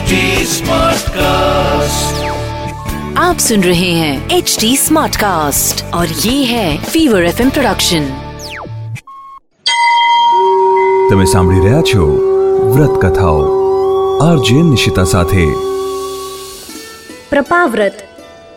HD Smartcast. आप सुन रहे हैं एच डी स्मार्ट कास्ट और ये है फीवर एफ प्रोडक्शन તમે સાંભળી રહ્યા છો વ્રત કથાઓ આરજે નિશિતા સાથે પ્રપાવ્રત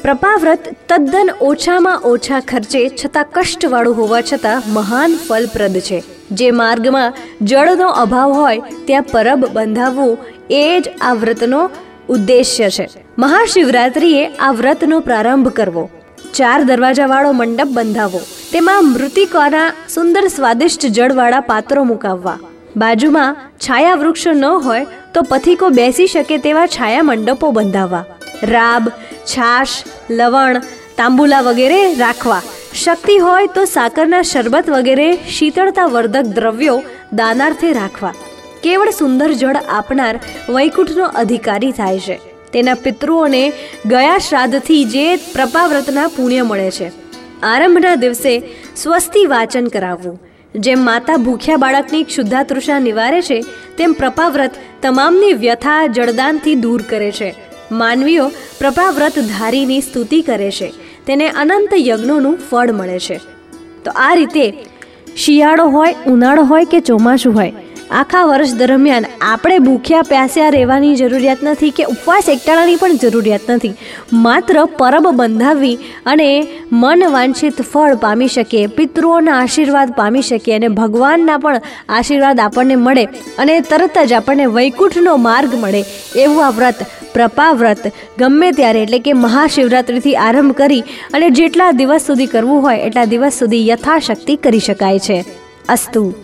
પ્રપાવ્રત તદ્દન ઓછામાં ઓછા ખર્ચે છતાં કષ્ટવાળું હોવા છતાં મહાન ફલપ્રદ છે જે માર્ગમાં જળનો અભાવ હોય ત્યાં પરબ બંધાવવું એ જ આ વ્રતનો ઉદ્દેશ્ય છે. મહાશિવરાત્રિએ આ વ્રતનો પ્રારંભ કરવો. ચાર દરવાજાવાળો મંડપ બંધાવવો. તેમાં મૃતિકાના સુંદર સ્વાદિષ્ટ જળવાળા પાત્રો મુકાવવા. બાજુમાં છાયા વૃક્ષો ન હોય તો પથિકો બેસી શકે તેવા છાયા મંડપો બંધાવવા. રાબ, છાશ, લવણ, તાંબુલા વગેરે રાખવા. શક્તિ હોય તો સાકરના શરબત વગેરે શીતળતા વર્ધક દ્રવ્યો દાનાર્થે રાખવા. કેવળ સુંદર જળ આપનાર વૈકુંઠનો અધિકારી થાય છે. તેના પિતૃઓને ગયા શ્રાદ્ધથી જે પ્રપાવ્રતના પુણ્ય મળે છે. આરંભના દિવસે સ્વસ્તિ વાચન કરાવવું. જેમ માતા ભૂખ્યા બાળકની ક્ષુદ્ધાતૃષા નિવારે છે, તેમ પ્રપાવ્રત તમામની વ્યથા જળદાનથી દૂર કરે છે. માનવીઓ પ્રપાવ્રત ધારીની સ્તુતિ કરે છે. તેને અનંત યજ્ઞોનું ફળ મળે છે. તો આ રીતે શિયાળો હોય, ઉનાળો હોય કે ચોમાસું હોય આખા વર્ષ દરમિયાન આપણે ભૂખ્યા પ્યાસ્યા રહેવાની જરૂરિયાત નથી કે ઉપવાસ એકટાળાની પણ જરૂરિયાત નથી. માત્ર પરબ બંધાવી અને મન વાંછિત ફળ પામી શકીએ, પિતૃઓના આશીર્વાદ પામી શકીએ અને ભગવાનના પણ આશીર્વાદ આપણને મળે અને તરત જ આપણને વૈકુંઠનો માર્ગ મળે. એવું આ વ્રત પ્રપા વ્રત ગમે ત્યારે એટલે કે મહાશિવરાત્રિથી આરંભ કરી અને જેટલા દિવસ સુધી કરવું હોય એટલા દિવસ સુધી યથાશક્તિ કરી શકાય છે. અસ્તુ.